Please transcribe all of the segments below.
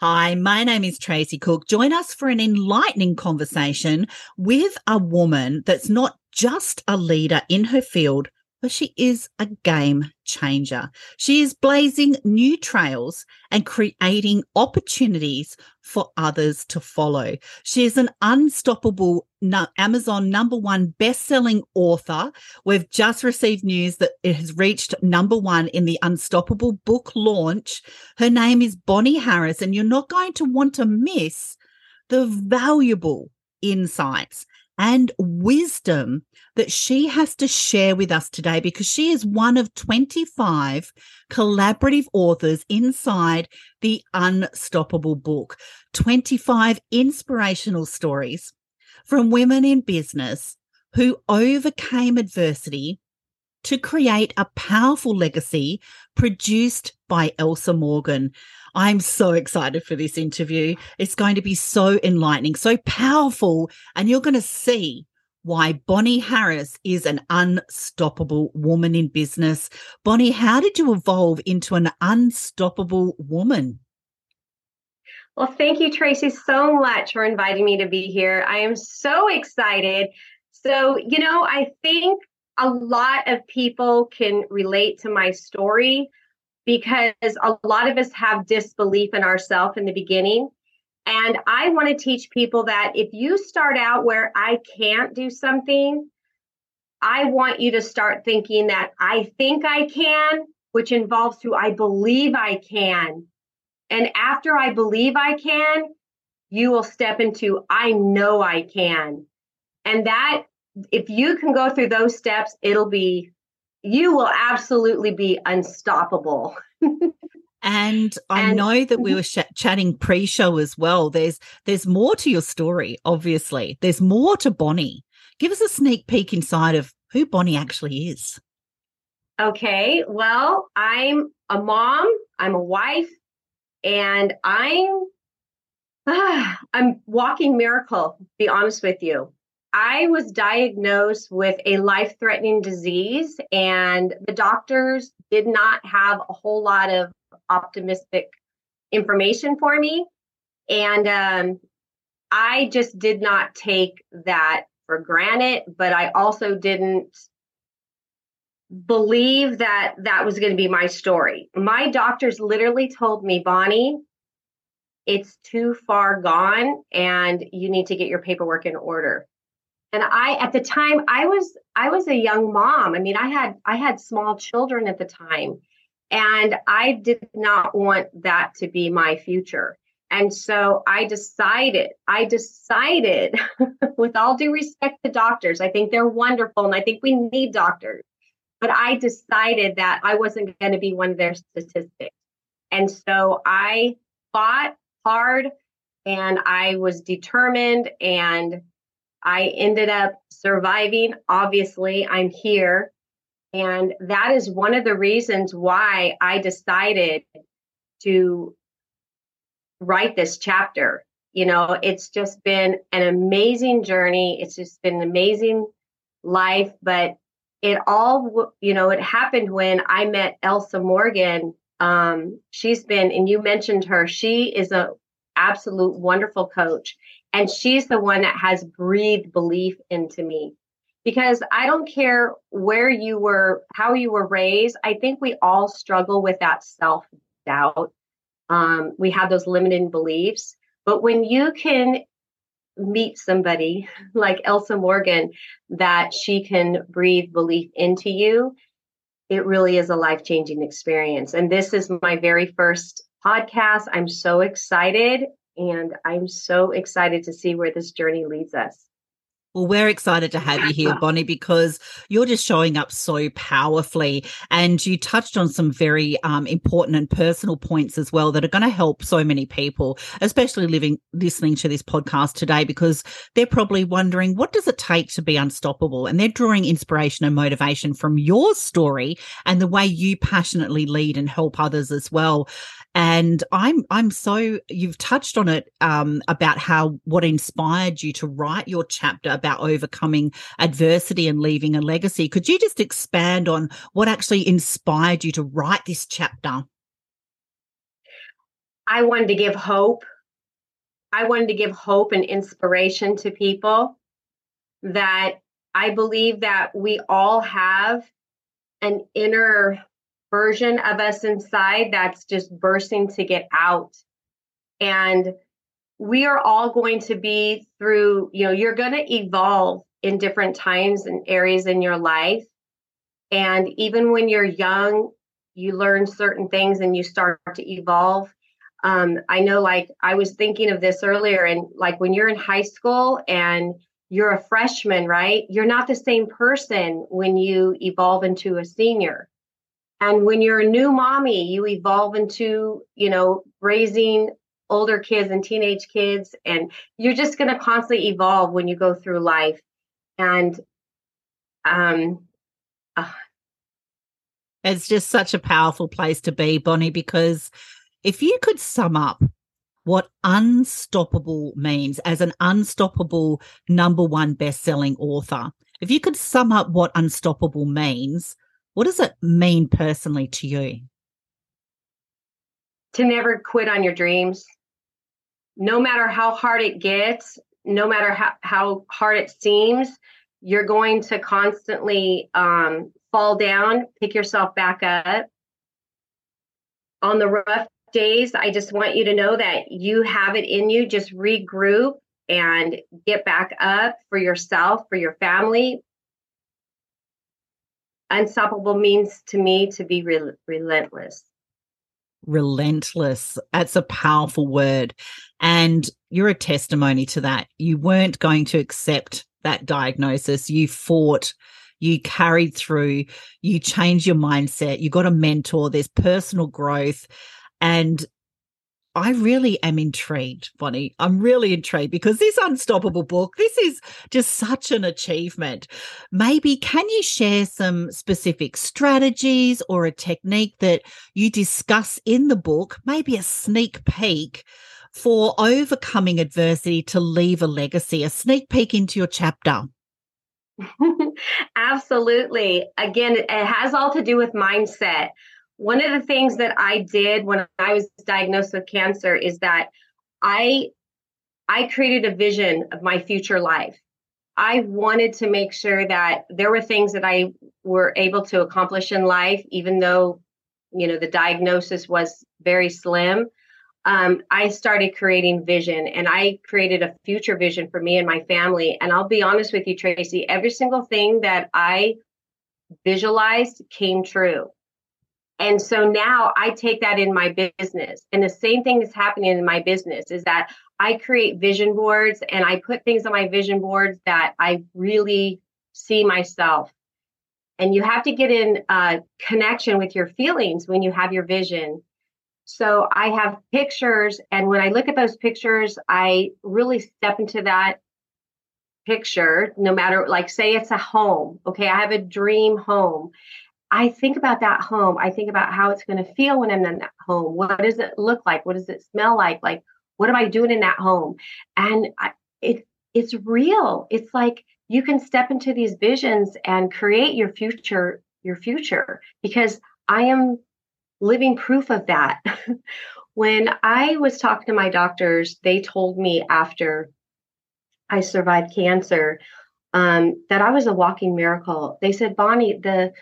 Hi, my name is Tracy Cook. Join us for an enlightening conversation with a woman that's not just a leader in her field, but she is a game changer. She is blazing new trails and creating opportunities for others to follow. She is an unstoppable Amazon number one best-selling author. We've just received news that it has reached number one in the Unstoppable book launch. Her name is Bonnie Harris, and you're not going to want to miss the valuable insights and wisdom that she has to share with us today because she is one of 25 collaborative authors inside the Unstoppable book. 25 inspirational stories from women in business who overcame adversity to create a powerful legacy produced by Elsa Morgan. I'm so excited for this interview. It's going to be so enlightening, so powerful, and you're going to see why Bonnie Harris is an unstoppable woman in business. Bonnie, how did you evolve into an unstoppable woman? Well, thank you, Tracy, so much for inviting me to be here. I am so excited. So, you know, I think a lot of people can relate to my story because a lot of us have disbelief in ourselves in the beginning. And I want to teach people that if you start out where I can't do something, I want you to start thinking that I think I can, which involves to I believe I can. And after I believe I can, you will step into I know I can. And that, if you can go through those steps, it'll be you will absolutely be unstoppable. and I and, know that we were sh- chatting pre-show as well. There's there's more to your story, obviously. There's more to Bonnie. Give us a sneak peek inside of who Bonnie actually is. Okay, well, I'm a mom, I'm a wife, and I'm ah, I'm walking miracle, be honest with you. I was diagnosed with a life threatening disease, and the doctors did not have a whole lot of optimistic information for me. And um, I just did not take that for granted, but I also didn't believe that that was going to be my story. My doctors literally told me, Bonnie, it's too far gone and you need to get your paperwork in order and i at the time i was i was a young mom. I mean i had i had small children at the time and i did not want that to be my future. And so i decided i decided with all due respect to doctors i think they're wonderful and i think we need doctors but i decided that i wasn't going to be one of their statistics. And so i fought hard and i was determined and I ended up surviving. Obviously, I'm here. And that is one of the reasons why I decided to write this chapter. You know, it's just been an amazing journey. It's just been an amazing life, but it all, you know, it happened when I met Elsa Morgan. Um, she's been, and you mentioned her, she is a absolute wonderful coach. And she's the one that has breathed belief into me. Because I don't care where you were, how you were raised, I think we all struggle with that self doubt. Um, we have those limiting beliefs. But when you can meet somebody like Elsa Morgan, that she can breathe belief into you, it really is a life changing experience. And this is my very first podcast. I'm so excited and I'm so excited to see where this journey leads us. Well, we're excited to have you here, Bonnie, because you're just showing up so powerfully. And you touched on some very um, important and personal points as well that are going to help so many people, especially living, listening to this podcast today, because they're probably wondering, what does it take to be unstoppable? And they're drawing inspiration and motivation from your story and the way you passionately lead and help others as well and i'm i'm so you've touched on it um, about how what inspired you to write your chapter about overcoming adversity and leaving a legacy could you just expand on what actually inspired you to write this chapter I wanted to give hope. I wanted to give hope and inspiration to people that I believe that we all have an inner version of us inside that's just bursting to get out. And we are all going to be through, you know, you're going to evolve in different times and areas in your life. And even when you're young, you learn certain things and you start to evolve. Um, I know, like, I was thinking of this earlier, and like when you're in high school and you're a freshman, right? You're not the same person when you evolve into a senior. And when you're a new mommy, you evolve into, you know, raising older kids and teenage kids. And you're just going to constantly evolve when you go through life. And um, uh, it's just such a powerful place to be, Bonnie, because if you could sum up what unstoppable means as an unstoppable number one best-selling author, if you could sum up what unstoppable means, what does it mean personally to you? To never quit on your dreams. No matter how hard it gets, no matter how, how hard it seems, you're going to constantly um, fall down, pick yourself back up. On the rough days, I just want you to know that you have it in you. Just regroup and get back up for yourself, for your family, unstoppable means to me to be re- relentless. Relentless. That's a powerful word. And you're a testimony to that. You weren't going to accept that diagnosis. You fought. You carried through. You changed your mindset. You got a mentor. There's personal growth. And I really am intrigued, Bonnie. I'm really intrigued because this unstoppable book, this is just such an achievement. Maybe can you share some specific strategies or a technique that you discuss in the book, maybe a sneak peek for overcoming adversity to leave a legacy, a sneak peek into your chapter? Absolutely. Again, it has all to do with mindset one of the things that I did when I was diagnosed with cancer is that I I created a vision of my future life. I wanted to make sure that there were things that I were able to accomplish in life, even though, you know, the diagnosis was very slim. Um, I started creating vision and I created a future vision for me and my family. And I'll be honest with you, Tracy, every single thing that I visualized came true. And so now I take that in my business. And the same thing is happening in my business is that I create vision boards and I put things on my vision boards that I really see myself. And you have to get in uh, connection with your feelings when you have your vision. So I have pictures, and when I look at those pictures, I really step into that picture, no matter, like, say it's a home. Okay, I have a dream home. I think about that home. I think about how it's going to feel when I'm in that home. What does it look like? What does it smell like? Like, what am I doing in that home? And I, it it's real. It's like you can step into these visions and create your future, your future, because I am living proof of that. when I was talking to my doctors, they told me after I survived cancer um, that I was a walking miracle. They said, Bonnie, the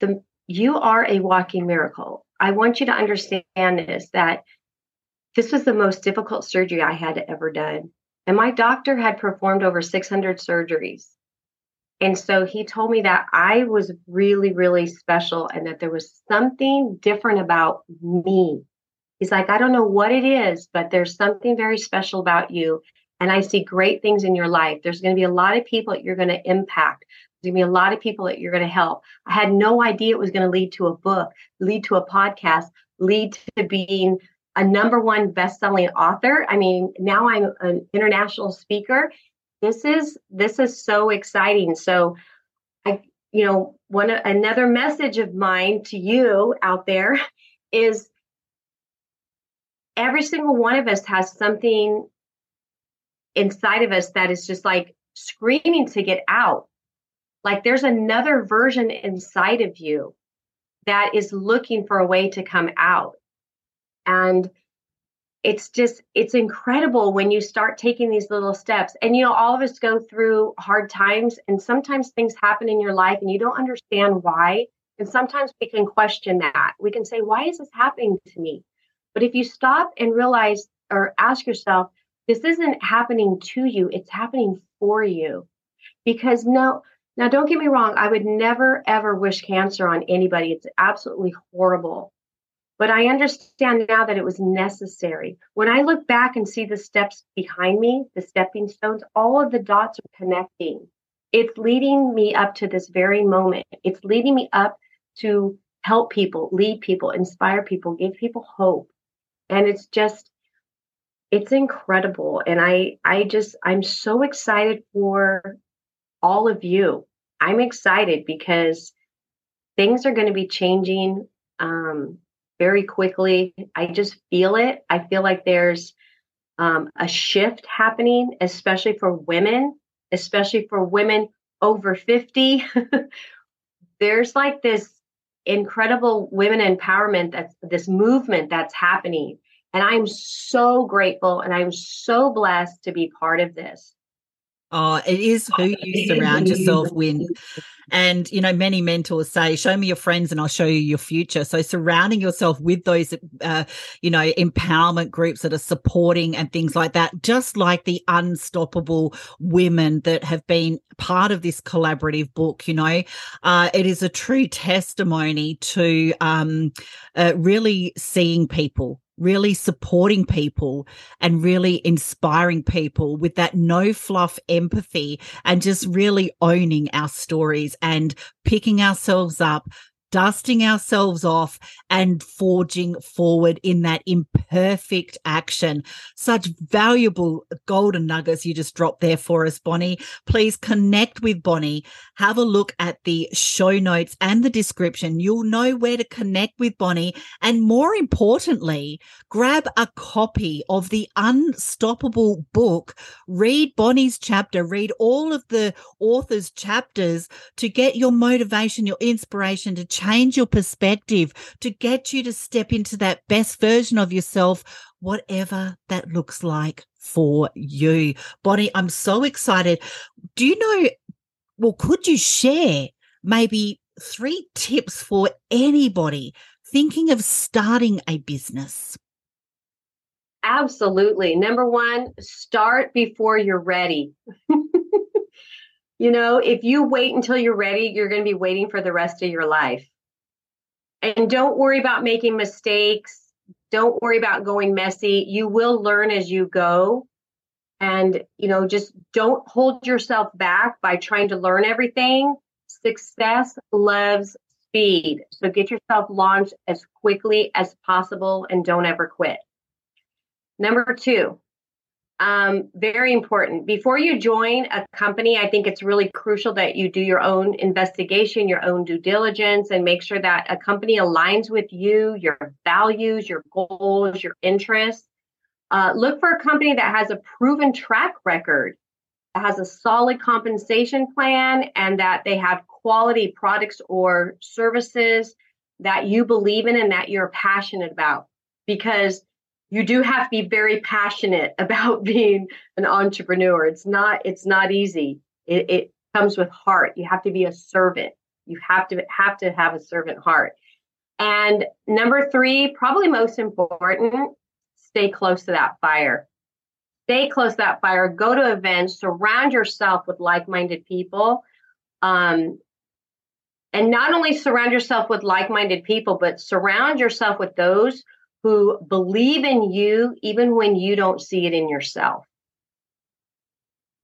the you are a walking miracle. I want you to understand this that this was the most difficult surgery I had ever done. And my doctor had performed over 600 surgeries. And so he told me that I was really, really special and that there was something different about me. He's like, I don't know what it is, but there's something very special about you. And I see great things in your life. There's going to be a lot of people that you're going to impact. There's going to be a lot of people that you're going to help. I had no idea it was going to lead to a book, lead to a podcast, lead to being a number one best-selling author. I mean, now I'm an international speaker. This is this is so exciting. So I you know, one another message of mine to you out there is every single one of us has something inside of us that is just like screaming to get out. Like there's another version inside of you that is looking for a way to come out. And it's just it's incredible when you start taking these little steps. And you know all of us go through hard times and sometimes things happen in your life and you don't understand why. And sometimes we can question that. We can say why is this happening to me? But if you stop and realize or ask yourself this isn't happening to you. It's happening for you. Because no now don't get me wrong i would never ever wish cancer on anybody it's absolutely horrible but I understand now that it was necessary. When I look back and see the steps behind me, the stepping stones, all of the dots are connecting. It's leading me up to this very moment. It's leading me up to help people, lead people, inspire people, give people hope. And it's just, it's incredible. And I, I just, I'm so excited for all of you. I'm excited because things are going to be changing um, very quickly. I just feel it. I feel like there's um, a shift happening, especially for women, especially for women over 50. there's like this incredible women empowerment that's this movement that's happening. And I'm so grateful and I'm so blessed to be part of this. Oh, it is who you surround yourself with. And, you know, many mentors say, show me your friends and I'll show you your future. So surrounding yourself with those, uh, you know, empowerment groups that are supporting and things like that, just like the unstoppable women that have been part of this collaborative book, you know, uh, it is a true testimony to um, uh, really seeing people really supporting people and really inspiring people with that no fluff empathy and just really owning our stories and picking ourselves up dusting ourselves off and forging forward in that imperfect action. Such valuable golden nuggets you just dropped there for us, Bonnie. Please connect with Bonnie. Have a look at the show notes and the description. You'll know where to connect with Bonnie. And more importantly, grab a copy of the Unstoppable book. Read Bonnie's chapter, read all of the author's chapters to get your motivation, your inspiration to change your perspective, to get you to step into that best version of yourself, whatever that looks like for you. Bonnie, I'm so excited. Do you know, well, could you share maybe three tips for anybody thinking of starting a business? Absolutely. Number one, start before you're ready. You know, if you wait until you're ready, you're going to be waiting for the rest of your life. And don't worry about making mistakes. Don't worry about going messy. You will learn as you go. And, you know, just don't hold yourself back by trying to learn everything. Success loves speed. So get yourself launched as quickly as possible and don't ever quit. Number two, um, very important. Before you join a company, I think it's really crucial that you do your own investigation, your own due diligence, and make sure that a company aligns with you, your values, your goals, your interests. Uh, look for a company that has a proven track record, that has a solid compensation plan, and that they have quality products or services that you believe in and that you're passionate about. Because you do have to be very passionate about being an entrepreneur. It's not it's not easy. It, it comes with heart. You have to be a servant. You have to have to have a servant heart. And number three, probably most important, stay close to that fire. Stay close to that fire. Go to events. Surround yourself with like-minded people. Um, and not only surround yourself with like-minded people, but surround yourself with those who believe in you even when you don't see it in yourself.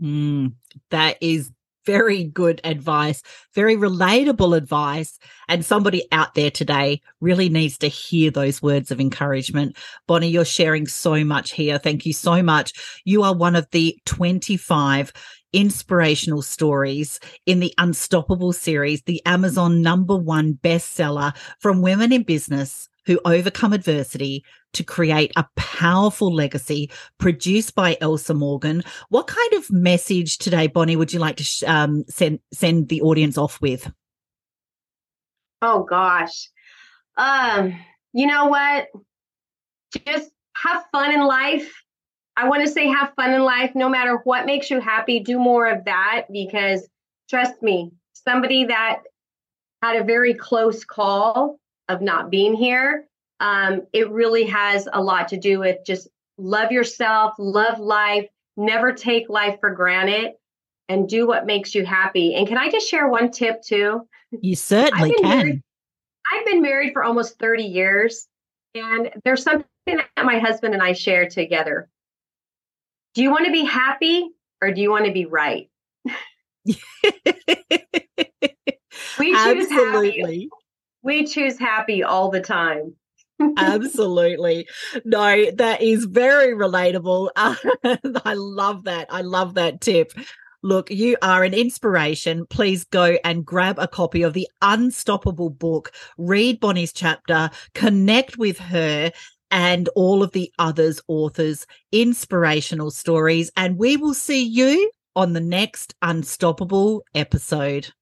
Mm, that is very good advice, very relatable advice. And somebody out there today really needs to hear those words of encouragement. Bonnie, you're sharing so much here. Thank you so much. You are one of the 25 inspirational stories in the Unstoppable series, the Amazon number one bestseller from women in business who overcome adversity to create a powerful legacy produced by Elsa Morgan. What kind of message today, Bonnie, would you like to sh- um, send send the audience off with? Oh gosh, um, you know what? Just have fun in life. I want to say have fun in life no matter what makes you happy. Do more of that because trust me, somebody that had a very close call of not being here, um, it really has a lot to do with just love yourself, love life, never take life for granted, and do what makes you happy. And can I just share one tip too? You certainly can. Married, I've been married for almost 30 years, and there's something that my husband and I share together. Do you want to be happy or do you want to be right? we choose Absolutely. happy. We choose happy all the time. Absolutely. No, that is very relatable. I love that. I love that tip. Look, you are an inspiration. Please go and grab a copy of the Unstoppable book, read Bonnie's chapter, connect with her and all of the others authors inspirational stories and we will see you on the next unstoppable episode